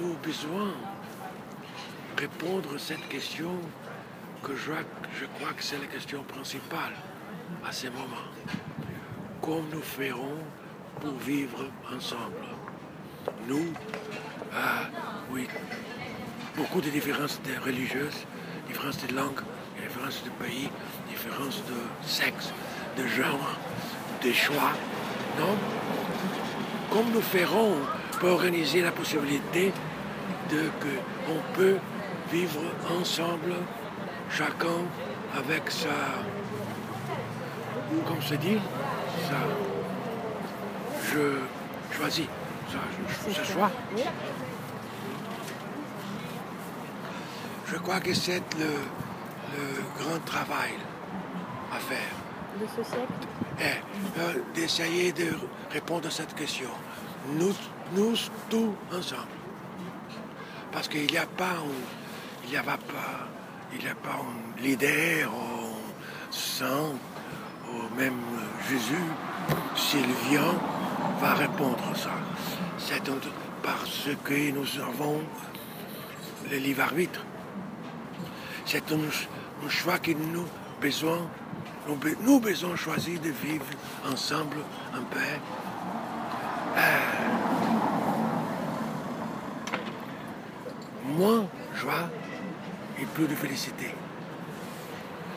nous besoin répondre à cette question que je, crois que c'est la question principale à ce moment. Comment nous ferons pour vivre ensemble Nous, ah, oui, beaucoup de différences religieuses, différences de langue, différences de pays, différences de sexe, de genre, de choix. Non Comme nous ferons pour organiser la possibilité de que on peut vivre ensemble, chacun avec sa, comme se dit, je choisis, ça, je, ce choix. Je crois que c'est le, le grand travail à faire. De ce siècle eh, D'essayer de répondre à cette question. Nous, nous tous ensemble. Parce qu'il n'y a pas il n'y a pas, il y a pas un leader, un saint, ou même Jésus, s'il vient, va répondre à ça. C'est parce que nous avons le livre arbitre. C'est un, choix que nous besoin, nous, besoin choisir de vivre ensemble en paix. Euh, moins joie et plus de félicité.